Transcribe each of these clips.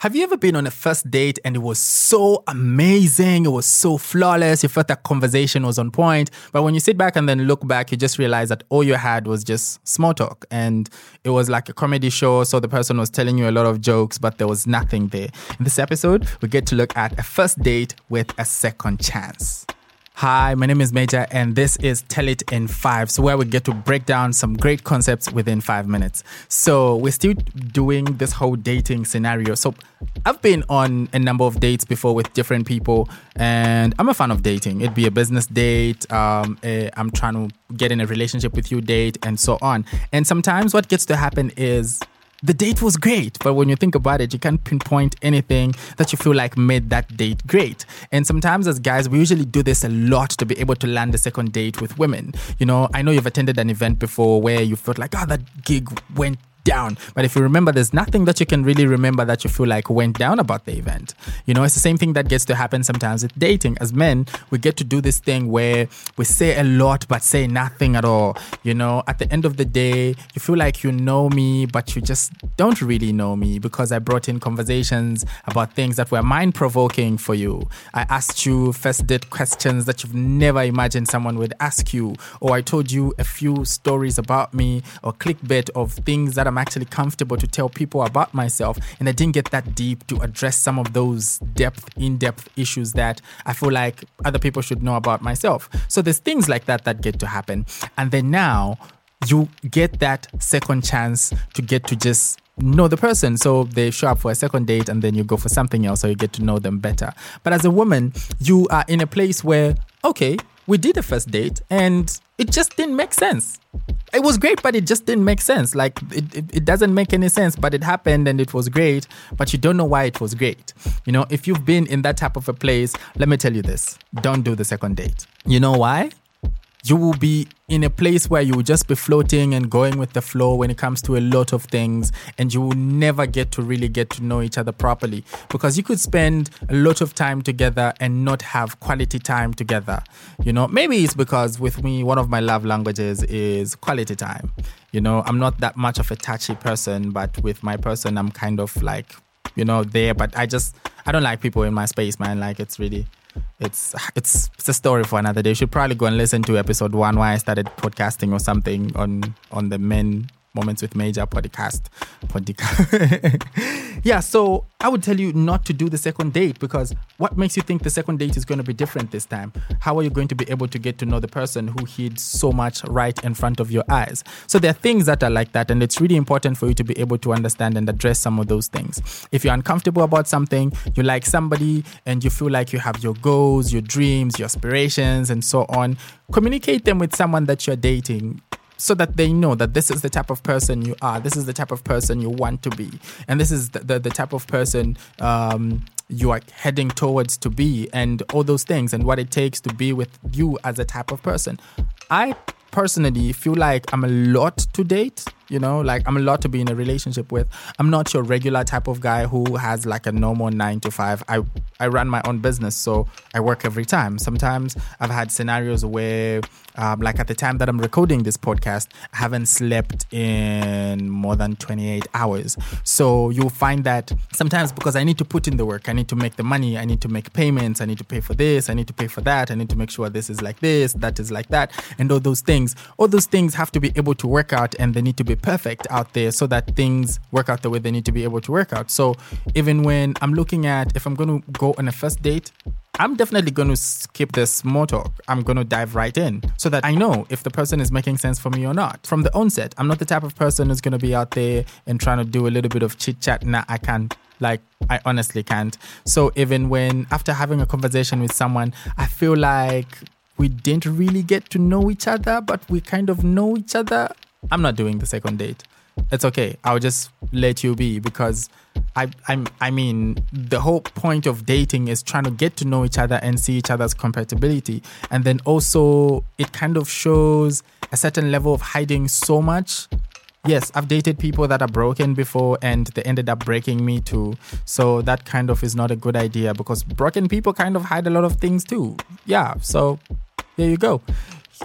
Have you ever been on a first date and it was so amazing? It was so flawless. You felt that conversation was on point. But when you sit back and then look back, you just realize that all you had was just small talk. And it was like a comedy show. So the person was telling you a lot of jokes, but there was nothing there. In this episode, we get to look at a first date with a second chance. Hi, my name is Major, and this is Tell It in Five, so where we get to break down some great concepts within five minutes. So, we're still doing this whole dating scenario. So, I've been on a number of dates before with different people, and I'm a fan of dating. It'd be a business date, um, a, I'm trying to get in a relationship with you date, and so on. And sometimes what gets to happen is the date was great, but when you think about it, you can't pinpoint anything that you feel like made that date great. And sometimes, as guys, we usually do this a lot to be able to land a second date with women. You know, I know you've attended an event before where you felt like, oh, that gig went down. But if you remember, there's nothing that you can really remember that you feel like went down about the event. You know, it's the same thing that gets to happen sometimes with dating. As men, we get to do this thing where we say a lot but say nothing at all. You know, at the end of the day, you feel like you know me, but you just don't really know me because I brought in conversations about things that were mind provoking for you. I asked you first date questions that you've never imagined someone would ask you, or I told you a few stories about me or clickbait of things that I'm actually comfortable to tell people about myself. And I didn't get that deep to address some of those depth, in depth issues that I feel like other people should know about myself. So there's things like that that get to happen. And then now you get that second chance to get to just know the person. So they show up for a second date and then you go for something else so you get to know them better. But as a woman, you are in a place where, okay, we did a first date and it just didn't make sense. It was great, but it just didn't make sense. Like it, it, it, doesn't make any sense, but it happened and it was great, but you don't know why it was great. You know, if you've been in that type of a place, let me tell you this don't do the second date. You know why? You will be in a place where you will just be floating and going with the flow when it comes to a lot of things and you will never get to really get to know each other properly. Because you could spend a lot of time together and not have quality time together. You know maybe it's because with me one of my love languages is quality time. You know i'm not that much of a touchy person but with my person i'm kind of like you know there but i just i don't like people in my space man. Like it's really it's it's it's a story for another day. You should probably go and listen to episode one why I started podcasting or something on on the men Moments with Major podcast. podcast. yeah, so I would tell you not to do the second date because what makes you think the second date is going to be different this time? How are you going to be able to get to know the person who hid so much right in front of your eyes? So there are things that are like that, and it's really important for you to be able to understand and address some of those things. If you're uncomfortable about something, you like somebody, and you feel like you have your goals, your dreams, your aspirations, and so on, communicate them with someone that you're dating so that they know that this is the type of person you are, this is the type of person you want to be, and this is the, the, the type of person um, you are heading towards to be, and all those things, and what it takes to be with you as a type of person. I personally feel like I'm a lot to date you know like i'm a lot to be in a relationship with. I'm not your regular type of guy who has like a normal nine to five. I i run my own business so i work every time. Sometimes i've had scenarios where um, like at the time that i'm recording this podcast i haven't slept in more than 28 hours. So you'll find that sometimes because i need to put in the work i need to make the money i need to make payments i need to pay for this i need to pay for that i need to make sure this is like this that is like that and all those things. All those things have to be able to work out and they need to be perfect out there so that things work out the way they need to be able to work out. So even when I'm looking at if I'm going to go on a first date, I'm definitely going to skip the small talk. I'm going to dive right in so that I know if the person is making sense for me or not. From the onset, I'm not the type of person who's going to be out there and trying to do a little bit of chit chat. Nah, I can't. Like, I honestly can't. So even when, after having a conversation with someone, I feel like we didn't really get to know each other, but we kind of know each other I'm not doing the second date. It's okay. I'll just let you be because I I'm I mean the whole point of dating is trying to get to know each other and see each other's compatibility. And then also it kind of shows a certain level of hiding so much. Yes, I've dated people that are broken before and they ended up breaking me too. So that kind of is not a good idea because broken people kind of hide a lot of things too. Yeah, so there you go.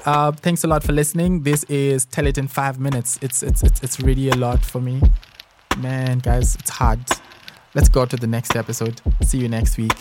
Uh, thanks a lot for listening. This is Tell It in Five Minutes. It's, it's, it's, it's really a lot for me. Man, guys, it's hard. let's go to the next episode. See you next week.